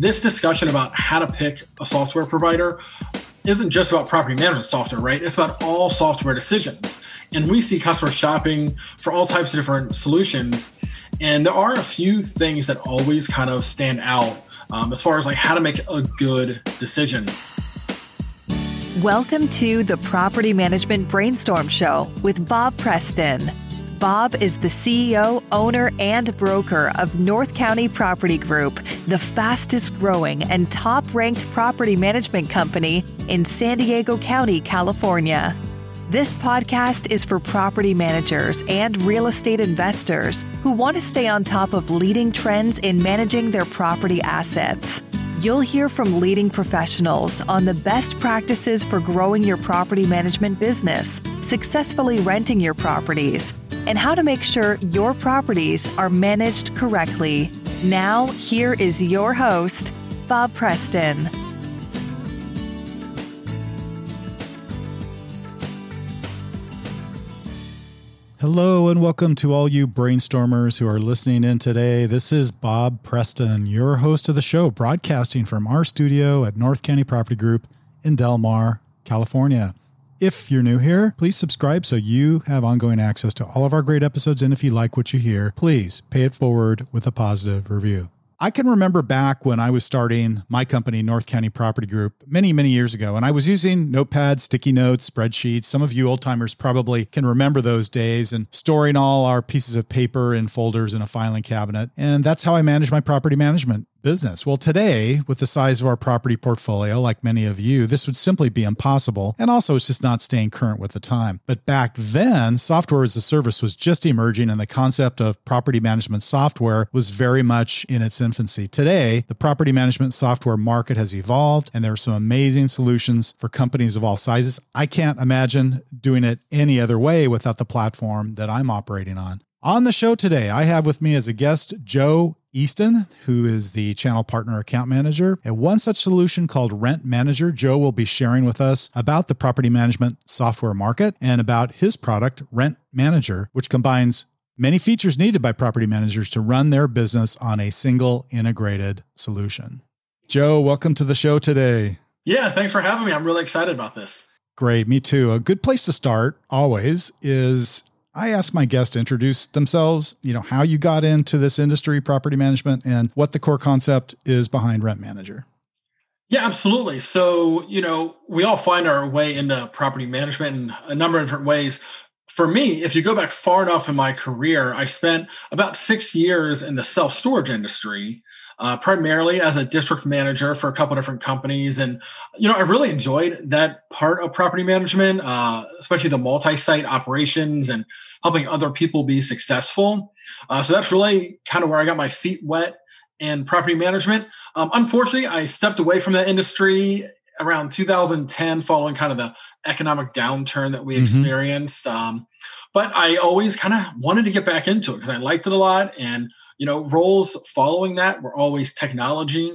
this discussion about how to pick a software provider isn't just about property management software, right? It's about all software decisions. And we see customers shopping for all types of different solutions. And there are a few things that always kind of stand out um, as far as like how to make a good decision. Welcome to the Property Management Brainstorm Show with Bob Preston. Bob is the CEO, owner, and broker of North County Property Group, the fastest growing and top ranked property management company in San Diego County, California. This podcast is for property managers and real estate investors who want to stay on top of leading trends in managing their property assets. You'll hear from leading professionals on the best practices for growing your property management business, successfully renting your properties, and how to make sure your properties are managed correctly. Now, here is your host, Bob Preston. Hello, and welcome to all you brainstormers who are listening in today. This is Bob Preston, your host of the show, broadcasting from our studio at North County Property Group in Del Mar, California. If you're new here, please subscribe so you have ongoing access to all of our great episodes. And if you like what you hear, please pay it forward with a positive review. I can remember back when I was starting my company, North County Property Group, many, many years ago, and I was using notepad, sticky notes, spreadsheets. Some of you old timers probably can remember those days and storing all our pieces of paper in folders in a filing cabinet. And that's how I manage my property management business. Well, today, with the size of our property portfolio, like many of you, this would simply be impossible. And also, it's just not staying current with the time. But back then, software as a service was just emerging, and the concept of property management software was very much in its infancy. Today, the property management software market has evolved, and there are some amazing solutions for companies of all sizes. I can't imagine doing it any other way without the platform that I'm operating on. On the show today, I have with me as a guest Joe Easton, who is the channel partner account manager at one such solution called Rent Manager. Joe will be sharing with us about the property management software market and about his product, Rent Manager, which combines many features needed by property managers to run their business on a single integrated solution. Joe, welcome to the show today. Yeah, thanks for having me. I'm really excited about this. Great, me too. A good place to start always is I ask my guests to introduce themselves, you know, how you got into this industry, property management, and what the core concept is behind Rent Manager. Yeah, absolutely. So, you know, we all find our way into property management in a number of different ways. For me, if you go back far enough in my career, I spent about six years in the self storage industry uh, primarily as a district manager for a couple different companies. And, you know, I really enjoyed that part of property management, uh, especially the multi site operations and helping other people be successful. Uh, so that's really kind of where I got my feet wet in property management. Um, unfortunately, I stepped away from that industry around 2010 following kind of the economic downturn that we mm-hmm. experienced. Um, but I always kind of wanted to get back into it because I liked it a lot. And you know, roles following that were always technology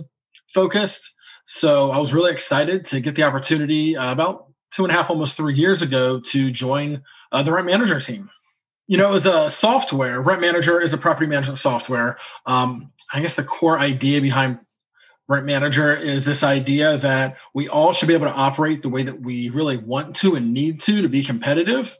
focused. So I was really excited to get the opportunity uh, about two and a half, almost three years ago to join uh, the Rent Manager team. You know, as a software, Rent Manager is a property management software. Um, I guess the core idea behind Rent Manager is this idea that we all should be able to operate the way that we really want to and need to to be competitive.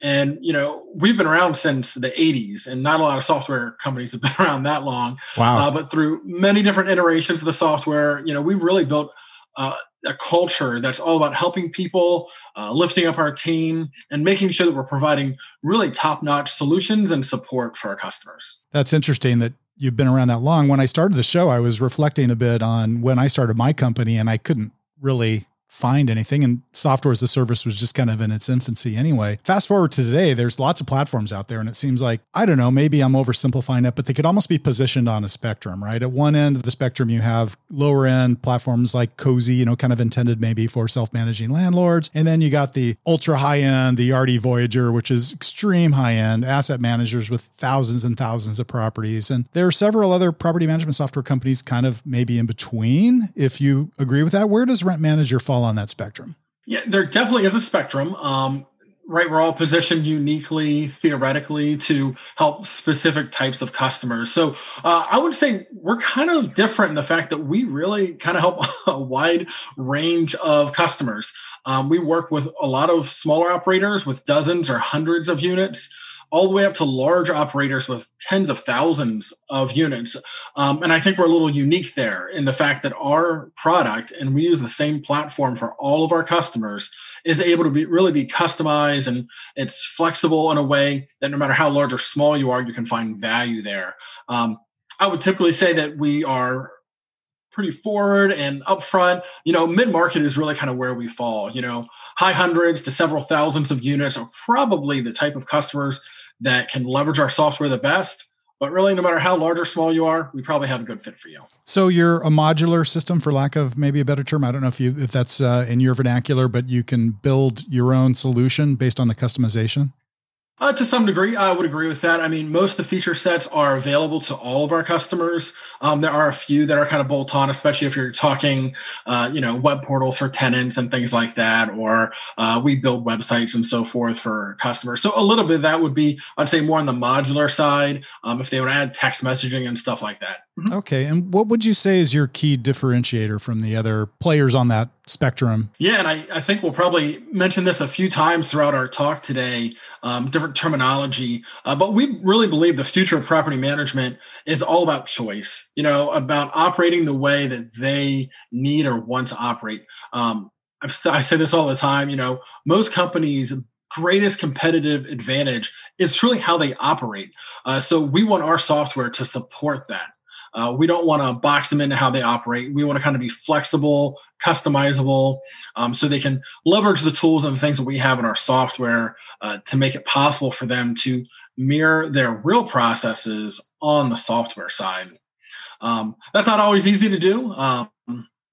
And you know, we've been around since the 80s, and not a lot of software companies have been around that long. Wow! Uh, but through many different iterations of the software, you know, we've really built uh, a culture that's all about helping people, uh, lifting up our team, and making sure that we're providing really top-notch solutions and support for our customers. That's interesting that you've been around that long. When I started the show, I was reflecting a bit on when I started my company, and I couldn't really find anything and software as a service was just kind of in its infancy anyway. Fast forward to today, there's lots of platforms out there and it seems like I don't know, maybe I'm oversimplifying it, but they could almost be positioned on a spectrum, right? At one end of the spectrum you have lower end platforms like Cozy, you know, kind of intended maybe for self-managing landlords, and then you got the ultra high end, the Yardi Voyager, which is extreme high end asset managers with thousands and thousands of properties. And there are several other property management software companies kind of maybe in between if you agree with that. Where does Rent Manager fall on that spectrum? Yeah, there definitely is a spectrum. Um, right we're all positioned uniquely theoretically to help specific types of customers so uh, i would say we're kind of different in the fact that we really kind of help a wide range of customers um, we work with a lot of smaller operators with dozens or hundreds of units all the way up to large operators with tens of thousands of units. Um, and I think we're a little unique there in the fact that our product, and we use the same platform for all of our customers, is able to be really be customized and it's flexible in a way that no matter how large or small you are, you can find value there. Um, I would typically say that we are pretty forward and upfront. You know, mid market is really kind of where we fall. You know, high hundreds to several thousands of units are probably the type of customers that can leverage our software the best. But really, no matter how large or small you are, we probably have a good fit for you. So you're a modular system, for lack of maybe a better term. I don't know if you if that's uh, in your vernacular, but you can build your own solution based on the customization. Uh, to some degree, I would agree with that. I mean, most of the feature sets are available to all of our customers. Um, there are a few that are kind of bolt on, especially if you're talking, uh, you know, web portals for tenants and things like that, or uh, we build websites and so forth for customers. So a little bit of that would be, I'd say, more on the modular side. Um, if they would add text messaging and stuff like that. Mm-hmm. Okay, and what would you say is your key differentiator from the other players on that spectrum? Yeah, and I, I think we'll probably mention this a few times throughout our talk today. Um, different terminology, uh, but we really believe the future of property management is all about choice. You know, about operating the way that they need or want to operate. Um, I've, I say this all the time. You know, most companies greatest competitive advantage is truly how they operate. Uh, so we want our software to support that. Uh, we don't want to box them into how they operate. We want to kind of be flexible, customizable, um, so they can leverage the tools and things that we have in our software uh, to make it possible for them to mirror their real processes on the software side. Um, that's not always easy to do. Um,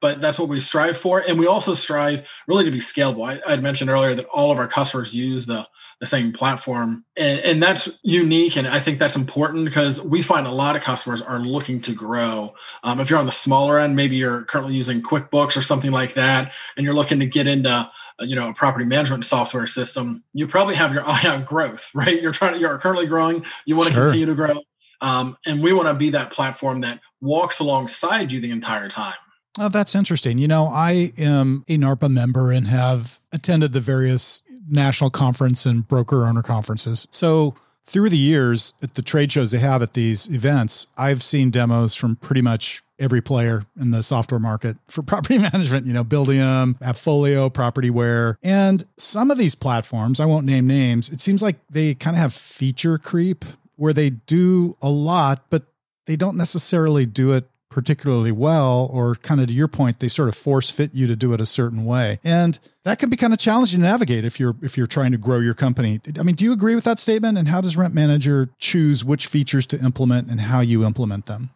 but that's what we strive for. And we also strive really to be scalable. I, would mentioned earlier that all of our customers use the, the same platform. And, and that's unique. And I think that's important because we find a lot of customers are looking to grow. Um, if you're on the smaller end, maybe you're currently using QuickBooks or something like that, and you're looking to get into uh, you know a property management software system you probably have your eye on growth right you're trying to you're currently growing you want to sure. continue to grow um, and we want to be that platform that walks alongside you the entire time Oh, that's interesting. You know, I am a NARPM member and have attended the various national conference and broker owner conferences. So through the years at the trade shows they have at these events, I've seen demos from pretty much every player in the software market for property management, you know, Buildium, Appfolio, Propertyware. And some of these platforms, I won't name names, it seems like they kind of have feature creep where they do a lot, but they don't necessarily do it particularly well, or kind of to your point, they sort of force fit you to do it a certain way. And that can be kind of challenging to navigate if you're if you're trying to grow your company. I mean, do you agree with that statement? And how does Rent Manager choose which features to implement and how you implement them?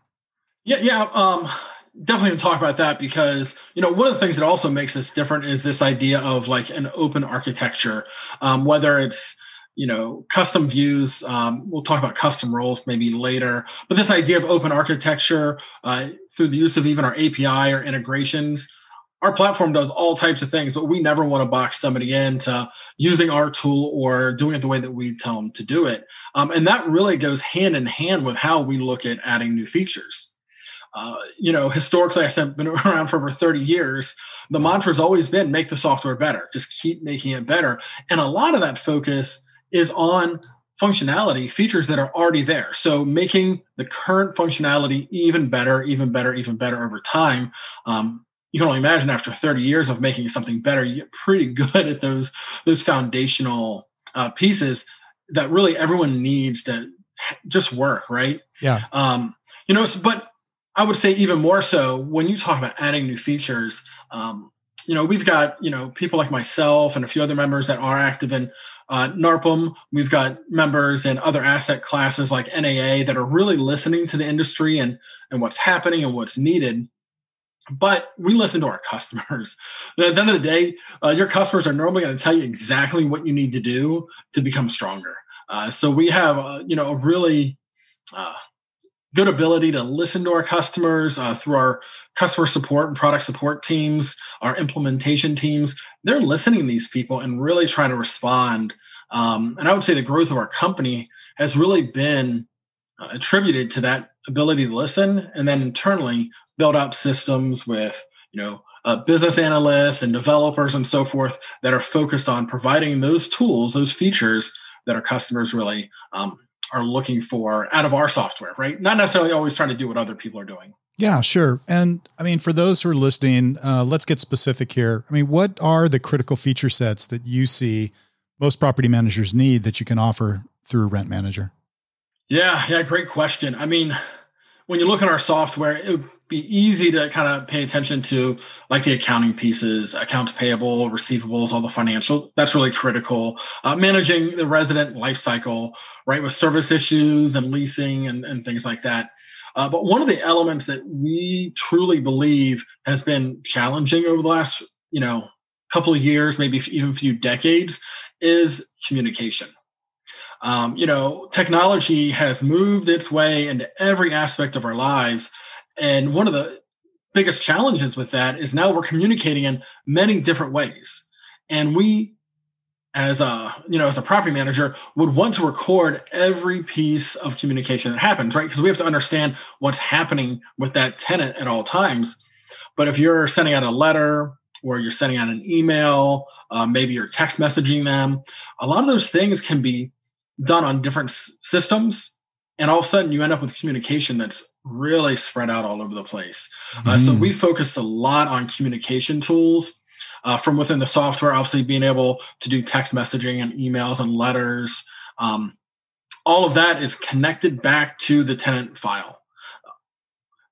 Yeah, yeah. Um, definitely talk about that because you know one of the things that also makes us different is this idea of like an open architecture um, whether it's you know custom views um, we'll talk about custom roles maybe later but this idea of open architecture uh, through the use of even our api or integrations our platform does all types of things but we never want to box somebody into using our tool or doing it the way that we tell them to do it um, and that really goes hand in hand with how we look at adding new features uh, you know, historically, I've been around for over 30 years. The mantra has always been make the software better, just keep making it better. And a lot of that focus is on functionality features that are already there. So making the current functionality even better, even better, even better over time. Um, you can only imagine after 30 years of making something better, you get pretty good at those those foundational uh, pieces that really everyone needs to just work, right? Yeah. Um, you know, but I would say even more so when you talk about adding new features. Um, you know, we've got you know people like myself and a few other members that are active in uh, NARPM. We've got members in other asset classes like NAA that are really listening to the industry and and what's happening and what's needed. But we listen to our customers. At the end of the day, uh, your customers are normally going to tell you exactly what you need to do to become stronger. Uh, so we have, uh, you know, a really uh, good ability to listen to our customers uh, through our customer support and product support teams, our implementation teams. They're listening to these people and really trying to respond Um, and I would say the growth of our company has really been uh, attributed to that ability to listen and then internally build out systems with, you know, uh, business analysts and developers and so forth that are focused on providing those tools, those features that our customers really um, are looking for out of our software, right? Not necessarily always trying to do what other people are doing. Yeah, sure. And I mean, for those who are listening, uh, let's get specific here. I mean, what are the critical feature sets that you see most property managers need that you can offer through Rent Manager? Yeah, yeah, great question. I mean, when you look at our software, it be easy to kind of pay attention to like the accounting pieces, accounts payable, receivables, all the financial. That's really critical. Uh, managing the resident life cycle, right, with service issues and leasing and, and things like that. Uh, but one of the elements that we truly believe has been challenging over the last, you know, couple of years, maybe even a few decades, is communication. Um, you know, technology has moved its way into every aspect of our lives. And one of the biggest challenges with that is now we're communicating in many different ways. And we, as a you know, as a property manager, would want to record every piece of communication that happens, right? Because we have to understand what's happening with that tenant at all times. But if you're sending out a letter or you're sending out an email, uh, maybe you're text messaging them, a lot of those things can be done on different s- systems and all of a sudden you end up with communication that's really spread out all over the place. Uh, so mm. we focused a lot on communication tools uh, from within the software obviously being able to do text messaging and emails and letters. Um, all of that is connected back to the tenant file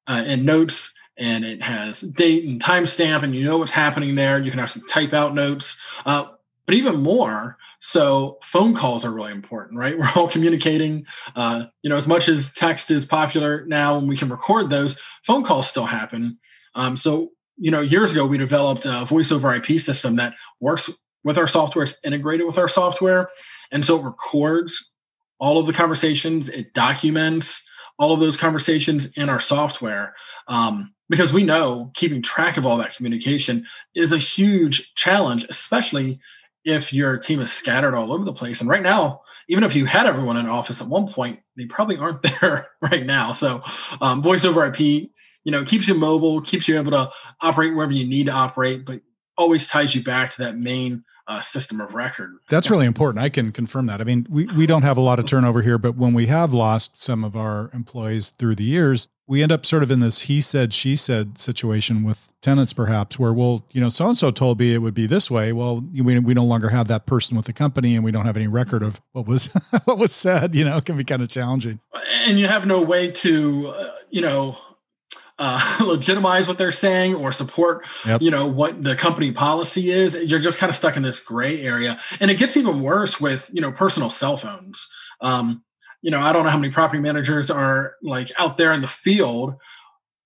uh, and notes and it has date and timestamp and you know what's happening there. You can actually type out notes. Uh, but even more so phone calls are really important right? We're all communicating uh, you know as much as text is popular now and we can record those phone calls still happen. Um, so you know years ago we developed a voice over ip system that works with our software it's integrated with our software and so it records all of the conversations it documents all of those conversations in our software um, because we know keeping track of all that communication is a huge challenge especially if your team is scattered all over the place. And right now, even if you had everyone in office at one point, they probably aren't there right now. So, um, voice over IP, you know, keeps you mobile, keeps you able to operate wherever you need to operate, but always ties you back to that main uh, system of record. That's really important. I can confirm that. I mean, we, we don't have a lot of turnover here, but when we have lost some of our employees through the years, we end up sort of in this he said, she said situation with tenants, perhaps, where, well, you know, so and so told me it would be this way. Well, we, we no longer have that person with the company and we don't have any record of what was what was said. You know, it can be kind of challenging. And you have no way to, uh, you know, uh, legitimize what they're saying or support yep. you know what the company policy is you're just kind of stuck in this gray area. And it gets even worse with you know personal cell phones. Um, you know i don't know how many property managers are like out there in the field.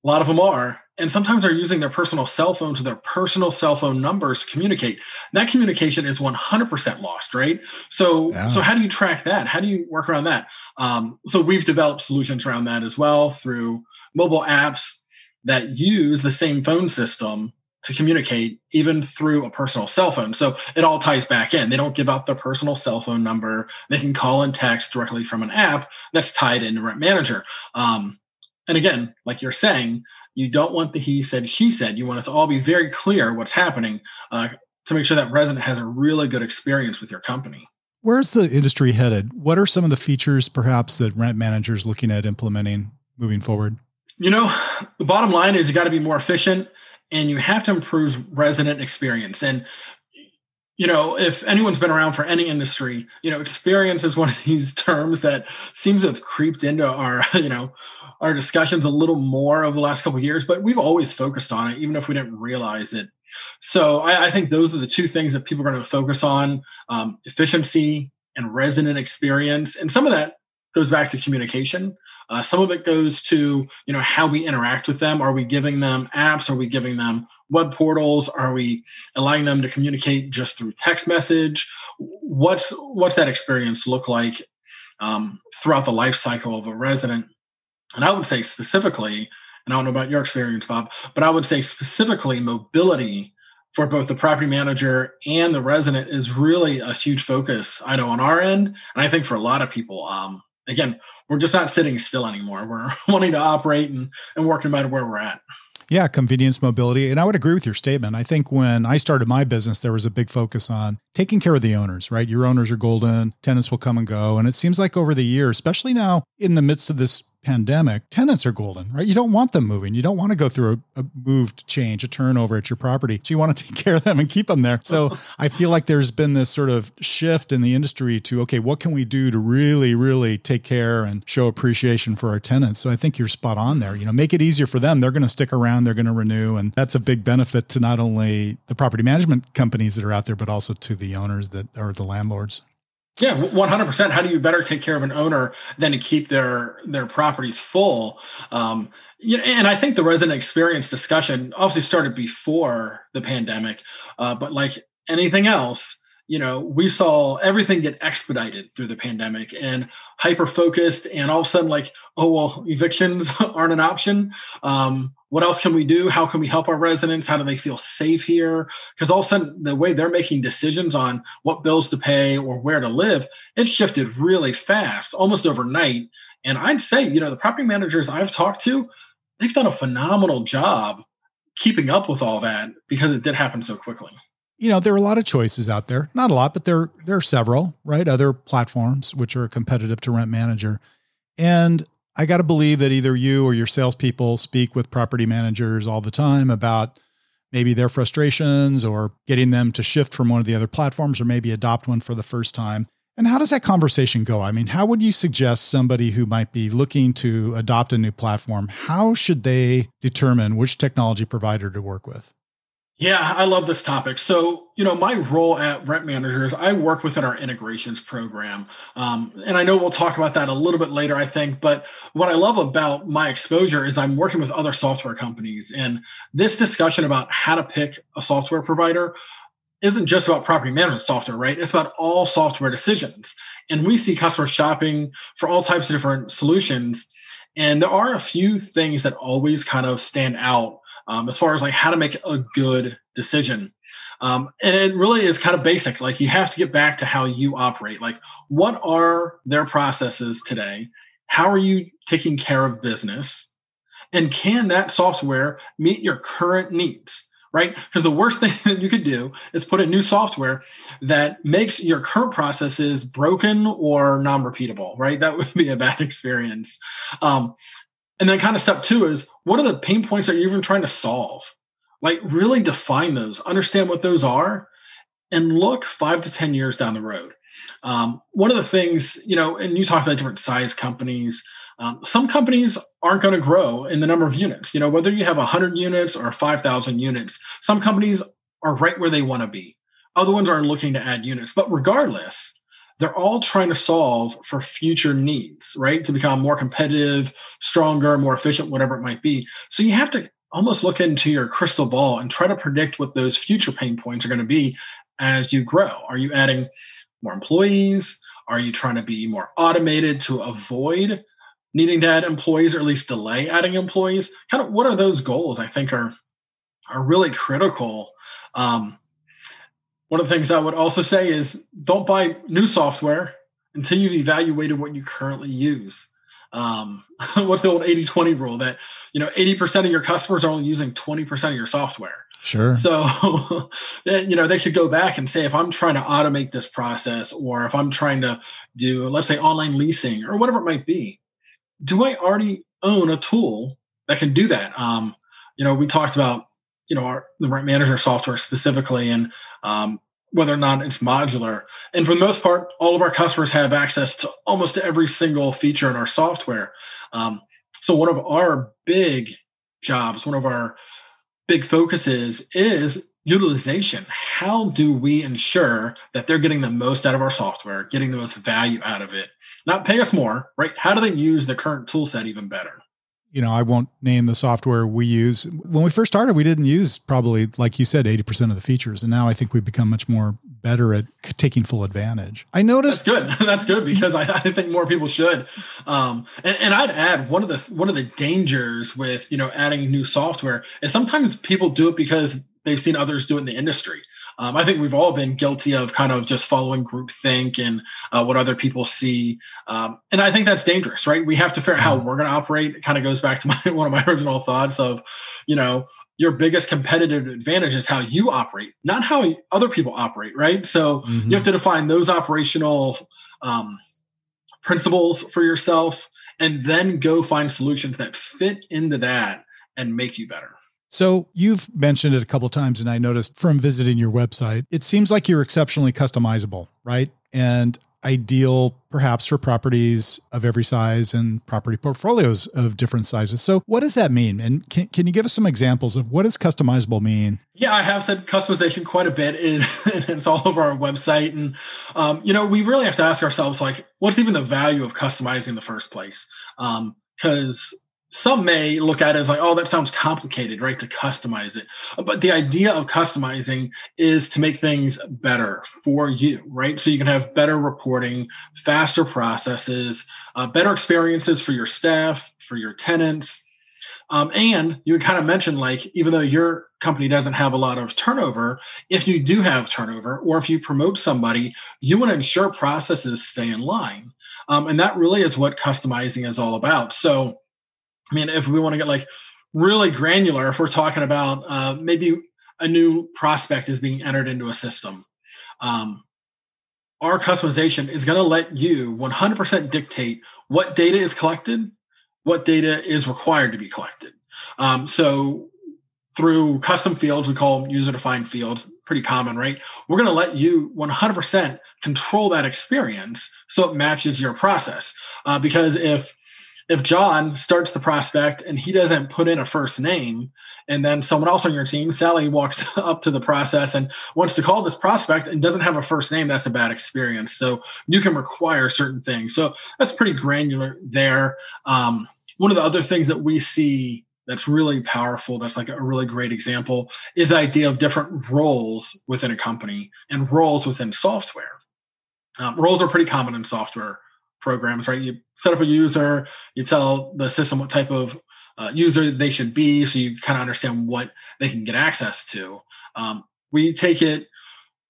A lot of them are. And sometimes they're using their personal cell phones or their personal cell phone numbers to communicate. That communication is 100% lost right? So yeah. so how do you track that? How do you work around that? Um, so we've developed solutions around that as well through mobile apps that use the same phone system to communicate even through a personal cell phone. So it all ties back in. They don't give out their personal cell phone number. They can call and text directly from an app that's tied into Rent Manager. Um, and again, like you're saying, you don't want the he said, she said. You want it to all be very clear what's happening uh, to make sure that resident has a really good experience with your company. Where's the industry headed? What are some of the features perhaps that rent managers looking at implementing moving forward? You know, the bottom line is you got to be more efficient and you have to improve resident experience. And you know, if anyone's been around for any industry, you know, experience is one of these terms that seems to have creeped into our, you know, our discussions a little more over the last couple years, but we've always focused on it, even if we didn't realize it. So I, I think those are the two things that people are going to focus on: um, efficiency and resident experience. And some of that goes back to communication. Uh, some of it goes to you know how we interact with them. Are we giving them apps? Are we giving them web portals? Are we allowing them to communicate just through text message? What's what's that experience look like um, throughout the life cycle of a resident? And I would say specifically, and I don't know about your experience, Bob, but I would say specifically mobility for both the property manager and the resident is really a huge focus. I know on our end, and I think for a lot of people. Um, again, we're just not sitting still anymore. We're wanting to operate and, and work no matter where we're at. Yeah, convenience, mobility. And I would agree with your statement. I think when I started my business, there was a big focus on taking care of the owners, right? Your owners are golden, tenants will come and go. And it seems like over the years, especially now in the midst of this pandemic, tenants are golden, right? You don't want them moving. You don't want to go through a, a moved change, a turnover at your property. So you want to take care of them and keep them there. So I feel like there's been this sort of shift in the industry to, okay, what can we do to really, really take care and show appreciation for our tenants? So I think you're spot on there. You know, make it easier for them. They're going to stick around, they're going to renew. And that's a big benefit to not only the property management companies that are out there, but also to the owners that are the landlords. Yeah, one hundred percent. How do you better take care of an owner than to keep their their properties full? Um, you know, and I think the resident experience discussion obviously started before the pandemic, uh, but like anything else, you know, we saw everything get expedited through the pandemic and hyper focused, and all of a sudden, like, oh well, evictions aren't an option. Um, what else can we do? How can we help our residents? How do they feel safe here? Because all of a sudden, the way they're making decisions on what bills to pay or where to live, it shifted really fast, almost overnight. And I'd say, you know, the property managers I've talked to, they've done a phenomenal job keeping up with all that because it did happen so quickly you know, there are a lot of choices out there. Not a lot, but there there are several, right? Other platforms which are competitive to Rent Manager. And I got to believe that either you or your salespeople speak with property managers all the time about maybe their frustrations or getting them to shift from one of the other platforms or maybe adopt one for the first time. And how does that conversation go? I mean, how would you suggest somebody who might be looking to adopt a new platform, how should they determine which technology provider to work with? Yeah, I love this topic. So, you know, my role at Rent Managers, I work within our integrations program. Um, and I know we'll talk about that a little bit later, I think. But what I love about my exposure is I'm working with other software companies. And this discussion about how to pick a software provider isn't just about property management software, right? It's about all software decisions. And we see customers shopping for all types of different solutions. And there are a few things that always kind of stand out um, as far as like how to make a good decision. Um, and it really is kind of basic. Like you have to get back to how you operate. Like, what are their processes today? How are you taking care of business? And can that software meet your current needs? Right? Because the worst thing that you could do is put in new software that makes your current processes broken or non repeatable, right? That would be a bad experience. Um, and then kind of step two is what are the pain points that you're even trying to solve? Like really define those, understand what those are, and look five to 10 years down the road. Um, one of the things, you know, and you talk about different size companies, um, some companies aren't going to grow in the number of units. You know, whether you have 100 units or 5,000 units, some companies are right where they want to be. Other ones are looking to add units. But regardless, they're all trying to solve for future needs, right? To become more competitive, stronger, more efficient, whatever it might be. So you have to almost look into your crystal ball and try to predict what those future pain points are going to be as you grow. Are you adding more employees? Are you trying to be more automated to avoid needing to add employees or at least delay adding employees? Kind of what are those goals I think are are really critical um, one of the things I would also say is don't buy new software until you've evaluated what you currently use. Um, what's the old 80 20 rule that, you know, 80% of your customers are only using 20% of your software? Sure. So, you know, they should go back and say, if I'm trying to automate this process, or if I'm trying to do, let's say, online leasing or whatever it might be, do I already own a tool that can do that? Um, you know, we talked about, you know, our the rent manager software specifically, and um, whether or not it's modular. And for the most part, all of our customers have access to almost every single feature in our software. Um, so one of our big jobs, one of our big focuses is utilization. How do we ensure that they're getting the most out of our software, getting the most value out of it? Not pay us more, right? How do they use the current tool set even better? you know, I won't name the software we use. When we first started, we didn't use probably, like you said, 80% of the features. And now I think we've become much more better at taking full advantage. I noticed That's good. That's good because I, I think more people should. Um, and, and I'd add one of the one of the dangers with, you know, adding new software is sometimes people do it because they've seen others do it in the industry. Um, I think we've all been guilty of kind of just following groupthink and uh, what other people see, um, and I think that's dangerous, right? We have to figure out how we're going to operate. It kind of goes back to my one of my original thoughts of, you know, your biggest competitive advantage is how you operate, not how other people operate, right? So mm-hmm. you have to define those operational um, principles for yourself, and then go find solutions that fit into that and make you better. So you've mentioned it a couple times, and I noticed from visiting your website, it seems like you're exceptionally customizable, right? And ideal perhaps for properties of every size and property portfolios of different sizes. So what does that mean? And can, can you give us some examples of what does customizable mean? Yeah, I have said customization quite a bit. it's all over our website. And, um, you know, we really have to ask ourselves, like, what's even the value of customizing in the first place? Because um, some may look at it as like, oh, that sounds complicated, right? To customize it. But the idea of customizing is to make things better for you, right? So you can have better reporting, faster processes, uh, better experiences for your staff, for your tenants. Um, and you kind of mentioned like, even though your company doesn't have a lot of turnover, if you do have turnover or if you promote somebody, you want to ensure processes stay in line. Um, and that really is what customizing is all about. So, I mean, if we want to get like really granular, if we're talking about uh, maybe a new prospect is being entered into a system, um, our customization is going to let you 100% dictate what data is collected, what data is required to be collected. Um, so through custom fields, we call them user defined fields, pretty common, right? We're going to let you 100% control that experience so it matches your process. Uh, because if if John starts the prospect and he doesn't put in a first name, and then someone else on your team, Sally, walks up to the process and wants to call this prospect and doesn't have a first name, that's a bad experience. So you can require certain things. So that's pretty granular there. Um, one of the other things that we see that's really powerful, that's like a really great example, is the idea of different roles within a company and roles within software. Um, roles are pretty common in software programs, right? You set up a user, you tell the system what type of uh, user they should be, so you kind of understand what they can get access to. Um, we take it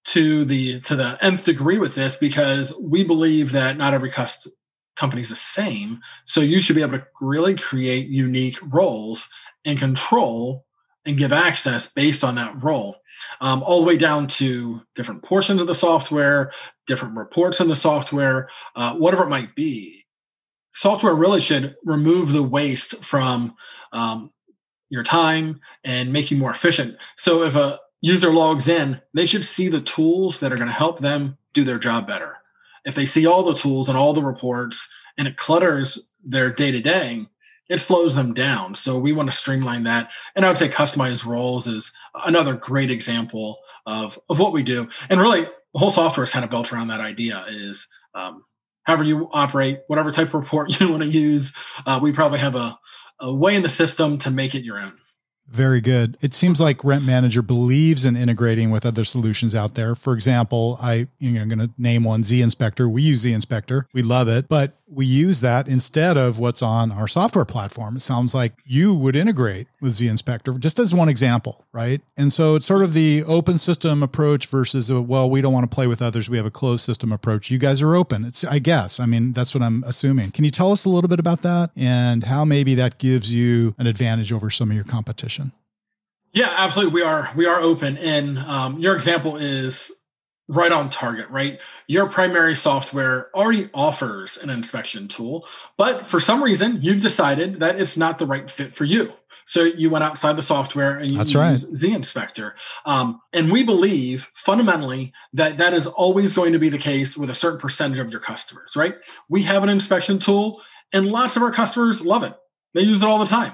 to the to the nth degree with this because we believe that not every cust- company is the same. So you should be able to really create unique roles and control and give access based on that role um, all the way down to different portions of the software, different reports in the software, uh, whatever it might be. Software really should remove the waste from um, your time and make you more efficient. So if a user logs in, they should see the tools that are going to help them do their job better. If they see all the tools and all the reports and it clutters their day to day, it slows them down. So we want to streamline that. And I would say customized roles is another great example of, of what we do. And really, the whole software is kind of built around that idea is um, however you operate, whatever type of report you want to use, uh, we probably have a, a way in the system to make it your own. Very good. It seems like Rent Manager believes in integrating with other solutions out there. For example, I you know, I'm going to name one Z Inspector. We use Z Inspector. We love it, but we use that instead of what's on our software platform. It sounds like you would integrate with Z Inspector, just as one example, right? And so it's sort of the open system approach versus a, well, we don't want to play with others. We have a closed system approach. You guys are open. It's I guess. I mean, that's what I'm assuming. Can you tell us a little bit about that and how maybe that gives you an advantage over some of your competition? Yeah, absolutely. We are we are open, and um, your example is right on target. Right, your primary software already offers an inspection tool, but for some reason you've decided that it's not the right fit for you. So you went outside the software and you That's use right. Z Inspector. Um, and we believe fundamentally that that is always going to be the case with a certain percentage of your customers. Right, we have an inspection tool, and lots of our customers love it. They use it all the time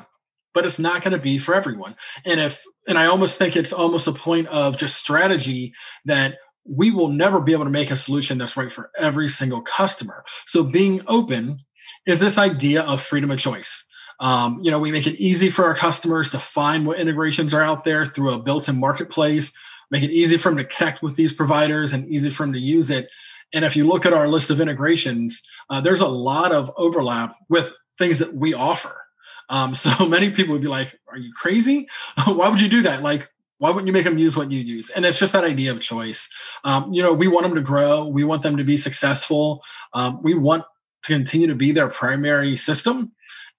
but it's not going to be for everyone. And if, and I almost think it's almost a point of just strategy that we will never be able to make a solution that's right for every single customer. So being open is this idea of freedom of choice. Um, you know, we make it easy for our customers to find what integrations are out there through a built-in marketplace. Make it easy for them to connect with these providers and easy for them to use it. And if you look at our list of integrations, uh, there's a lot of overlap with things that we offer. Um, so many people would be like, "Are you crazy? Why would you do that?" Like Why wouldn't you make them use what you use? And it's just that idea of choice. Um, you know, we want them to grow. We want them to be successful. Um, we want to continue to be their primary system.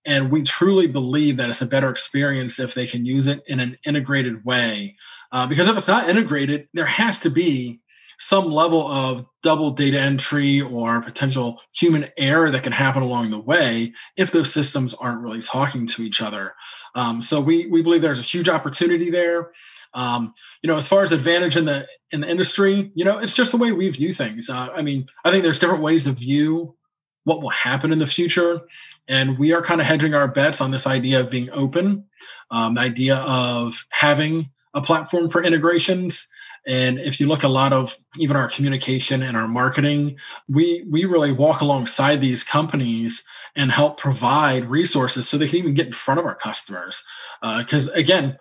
And we truly believe that it's a better experience if they can use it in an integrated way. Uh, because if it's not integrated, there has to be some level of double data entry or potential human error that can happen along the way if those systems aren't really talking to each other. Um, so we we believe there's a huge opportunity there. Um, you know, as far as advantage in the in the industry, you know, it's just the way we view things. Uh, I mean, I think there's different ways to view what will happen in the future, and we are kind of hedging our bets on this idea of being open, um, the idea of having a platform for integrations and if you look a lot of even our communication and our marketing, we we really walk alongside these companies and help provide resources so they can even get in front of our customers. Because uh, again,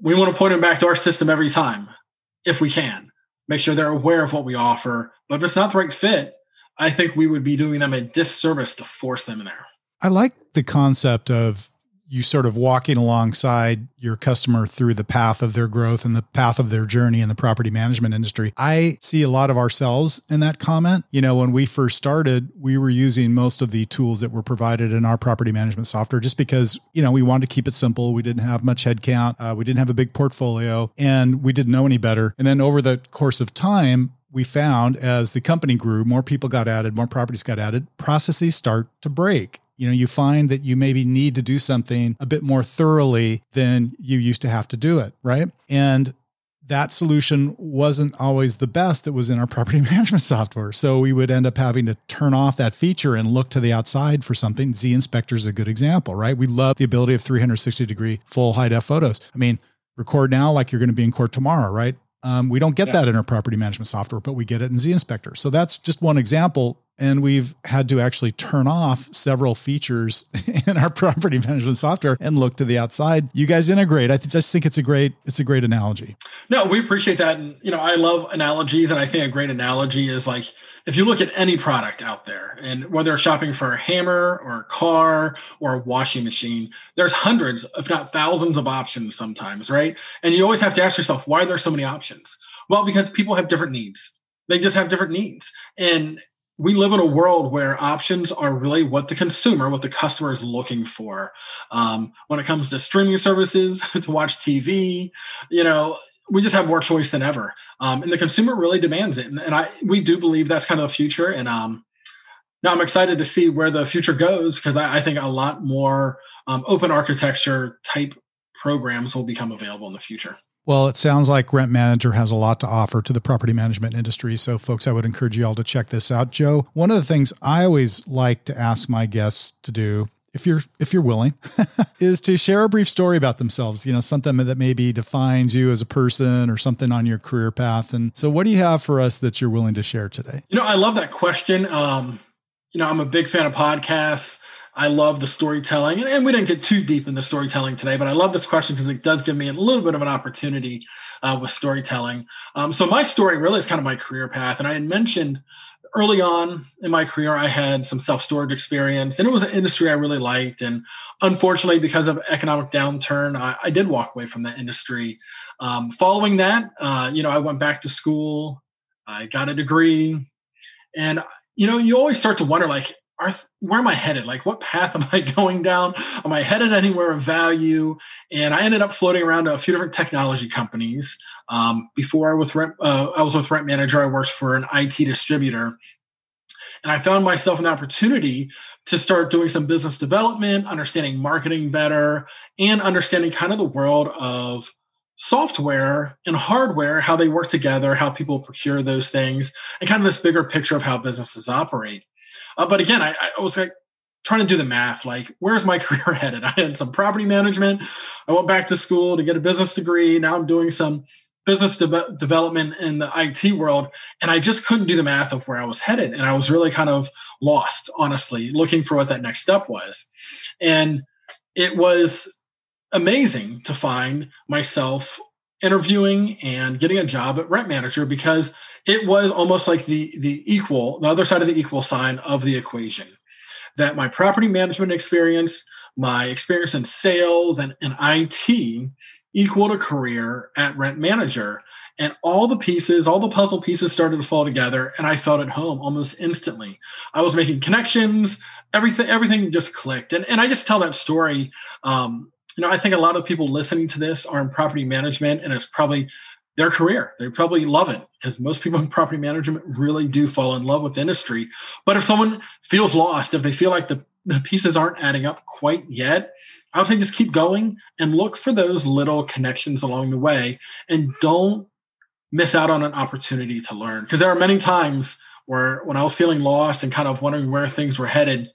we want to point them back to our system every time if we can. Make sure they're aware of what we offer. But if it's not the right fit, I think we would be doing them a disservice to force them in there. I like the concept of you sort of walking alongside your customer through the path of their growth and the path of their journey in the property management industry. I see a lot of ourselves in that comment. You know, when we first started, we were using most of the tools that were provided in our property management software just because, you know, we wanted to keep it simple. We didn't have much headcount. Uh, we didn't have a big portfolio and we didn't know any better. And then over the course of time, we found as the company grew, more people got added, more properties got added, processes start to break you know you find that you maybe need to do something a bit more thoroughly than you used to have to do it right and that solution wasn't always the best that was in our property management software. So we would end up having to turn off that feature and look to the outside for something. Z Inspector is a good example, right? We love the ability of 360 degree full high def photos. I mean, record now like you're going to be in court tomorrow, right? Um, we don't get yeah. that in our property management software, but we get it in Z Inspector. So that's just one example and we've had to actually turn off several features in our property management software and look to the outside you guys integrate i just think it's a great it's a great analogy no we appreciate that and you know i love analogies and i think a great analogy is like if you look at any product out there and whether shopping for a hammer or a car or a washing machine there's hundreds if not thousands of options sometimes right? And you always have to ask yourself why are there so many options? Well because people have different needs. They just have different needs. And we live in a world where options are really what the consumer, what the customer is looking for. Um, when it comes to streaming services, to watch TV, you know, we just have more choice than ever, um, and the consumer really demands it. And, and, I, we do believe that's kind of the future. And um, now I'm excited to see where the future goes because I, I, think a lot more um, open architecture type programs will become available in the future. Well, it sounds like Rent Manager has a lot to offer to the property management industry. So, folks, I would encourage you all to check this out. Joe, one of the things I always like to ask my guests to do if you're if you're willing is to share a brief story about themselves you know something that maybe defines you as a person or something on your career path. And so what do you have for us that you're willing to share today? You know i love that question. Um you know i'm a big fan of podcasts. I love the storytelling, and, and, we didn't get too deep in the storytelling today, but I love this question because it does give me a little bit of an opportunity uh, with storytelling. Um, so my story really is kind of my career path, and I had mentioned early on in my career I had some self storage experience, and it was an industry I really liked. And unfortunately, because of economic downturn, I, I did walk away from that industry. Um, following that, uh, you know, I went back to school, I got a degree, and you know, you always start to wonder, like are where am I headed? Like, what path am I going down? Am I headed anywhere of value? And I ended up floating around a few different technology companies. Um, before I was rent, uh, I was with Rent Manager. I worked for an IT distributor, and I found myself an opportunity to start doing some business development, understanding marketing better, and understanding kind of the world of software and hardware, how they work together, how people procure those things, and kind of this bigger picture of how businesses operate. Uh, but again, I, I was like trying to do the math like where's my career headed? I had some property management. I went back to school to get a business degree. Now i'm doing some business de- development in the it world and i just couldn't do the math of where i was headed and i was really kind of lost honestly looking for what that next step was. And it was amazing to find myself interviewing and getting a job at rent manager because it was almost like the the equal the other side of the equal sign of the equation that my property management experience my experience in sales and, and it equaled a career at rent manager. And all the pieces, all the puzzle pieces started to fall together, and I felt at home almost instantly. I was making connections, everything, everything just clicked. And and I just tell that story. Um, you know, I think a lot of people listening to this are in property management, and it's probably their career. They probably love it because most people in property management really do fall in love with industry. But if someone feels lost, if they feel like the, the pieces aren't adding up quite yet, I would say just keep going and look for those little connections along the way and don't miss out on an opportunity to learn. Because there are many times where when I was feeling lost and kind of wondering where things were headed,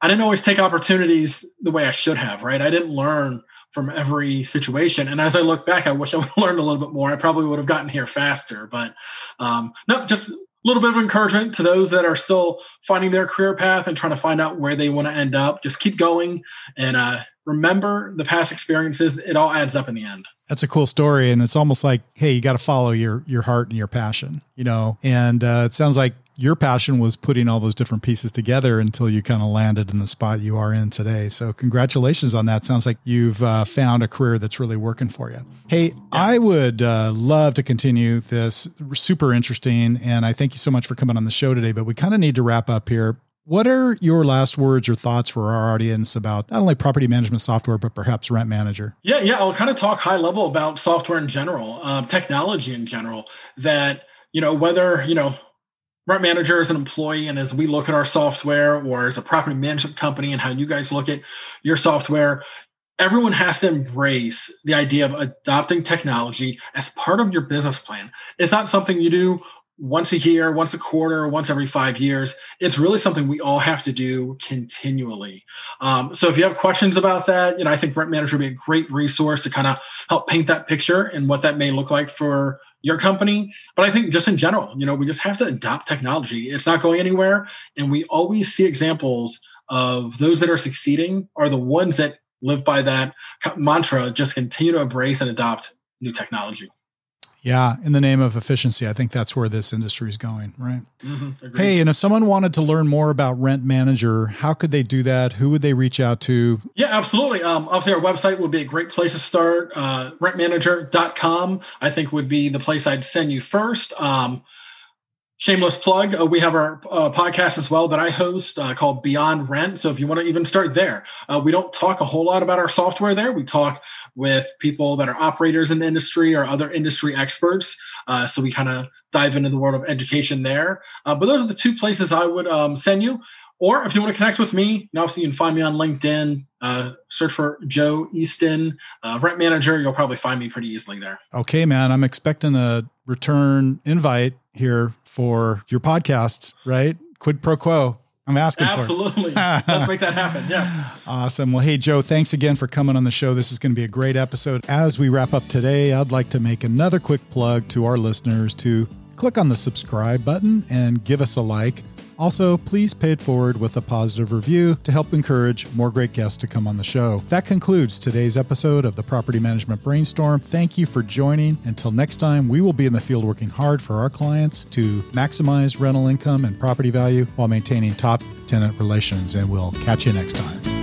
I didn't always take opportunities the way I should have, right? I didn't learn from every situation. And as I look back, I wish I would have learned a little bit more. I probably would have gotten here faster. But um, no, just a little bit of encouragement to those that are still finding their career path and trying to find out where they want to end up. Just keep going and uh, remember the past experiences. It all adds up in the end. That's a cool story, and it's almost like, hey, you got to follow your your heart and your passion, you know. And uh, it sounds like your passion was putting all those different pieces together until you kind of landed in the spot you are in today. So congratulations on that. Sounds like you've uh, found a career that's really working for you. Hey, yeah. I would uh, love to continue this. Super interesting, and I thank you so much for coming on the show today. But we kind of need to wrap up here. What are your last words or thoughts for our audience about not only property management software, but perhaps Rent Manager? Yeah, yeah. I'll kind of talk high level about software in general, um, technology in general. That you know whether you know Rent Manager as an employee, and as we look at our software, or as a property management company, and how you guys look at your software, everyone has to embrace the idea of adopting technology as part of your business plan. It's not something you do once a year, once a quarter, once every five years. It's really something we all have to do continually. Um, so if you have questions about that, you know, I think Rent Manager would be a great resource to kind of help paint that picture and what that may look like for your company. But I think just in general, you know, we just have to adopt technology. It's not going anywhere. And we always see examples of those that are succeeding are the ones that live by that mantra, just continue to embrace and adopt new technology. Yeah, in the name of efficiency, I think that's where this industry is going, right? Mm-hmm, hey, and if someone wanted to learn more about Rent Manager, how could they do that? Who would they reach out to? Yeah, absolutely. Um, obviously, our website would be a great place to start. Uh, rentmanager.com, I think, would be the place I'd send you first. Um, shameless plug uh, we have our uh, podcast as well that i host uh, called beyond rent. So if you want to even start there uh, we don't talk a whole lot about our software there. We talk with people that are operators in the industry or other industry experts. Uh, so we kind of dive into the world of education there. Uh, but those are the two places i would um, send you or if you want to connect with me, obviously you can find me on LinkedIn. Uh, search for Joe Easton, uh, rent manager. You'll probably find me pretty easily there. Okay, man. I'm expecting a return invite here for your podcast, right? Quid pro quo. I'm asking for. Absolutely. Let's make that happen. Yeah. Awesome. Well, hey, Joe, thanks again for coming on the show. This is going to be a great episode. As we wrap up today, I'd like to make another quick plug to our listeners to click on the subscribe button and give us a like. Also, please pay it forward with a positive review to help encourage more great guests to come on the show. That concludes today's episode of the Property Management Brainstorm. Thank you for joining. Until next time, we will be in the field working hard for our clients to maximize rental income and property value while maintaining top tenant relations. And we'll catch you next time.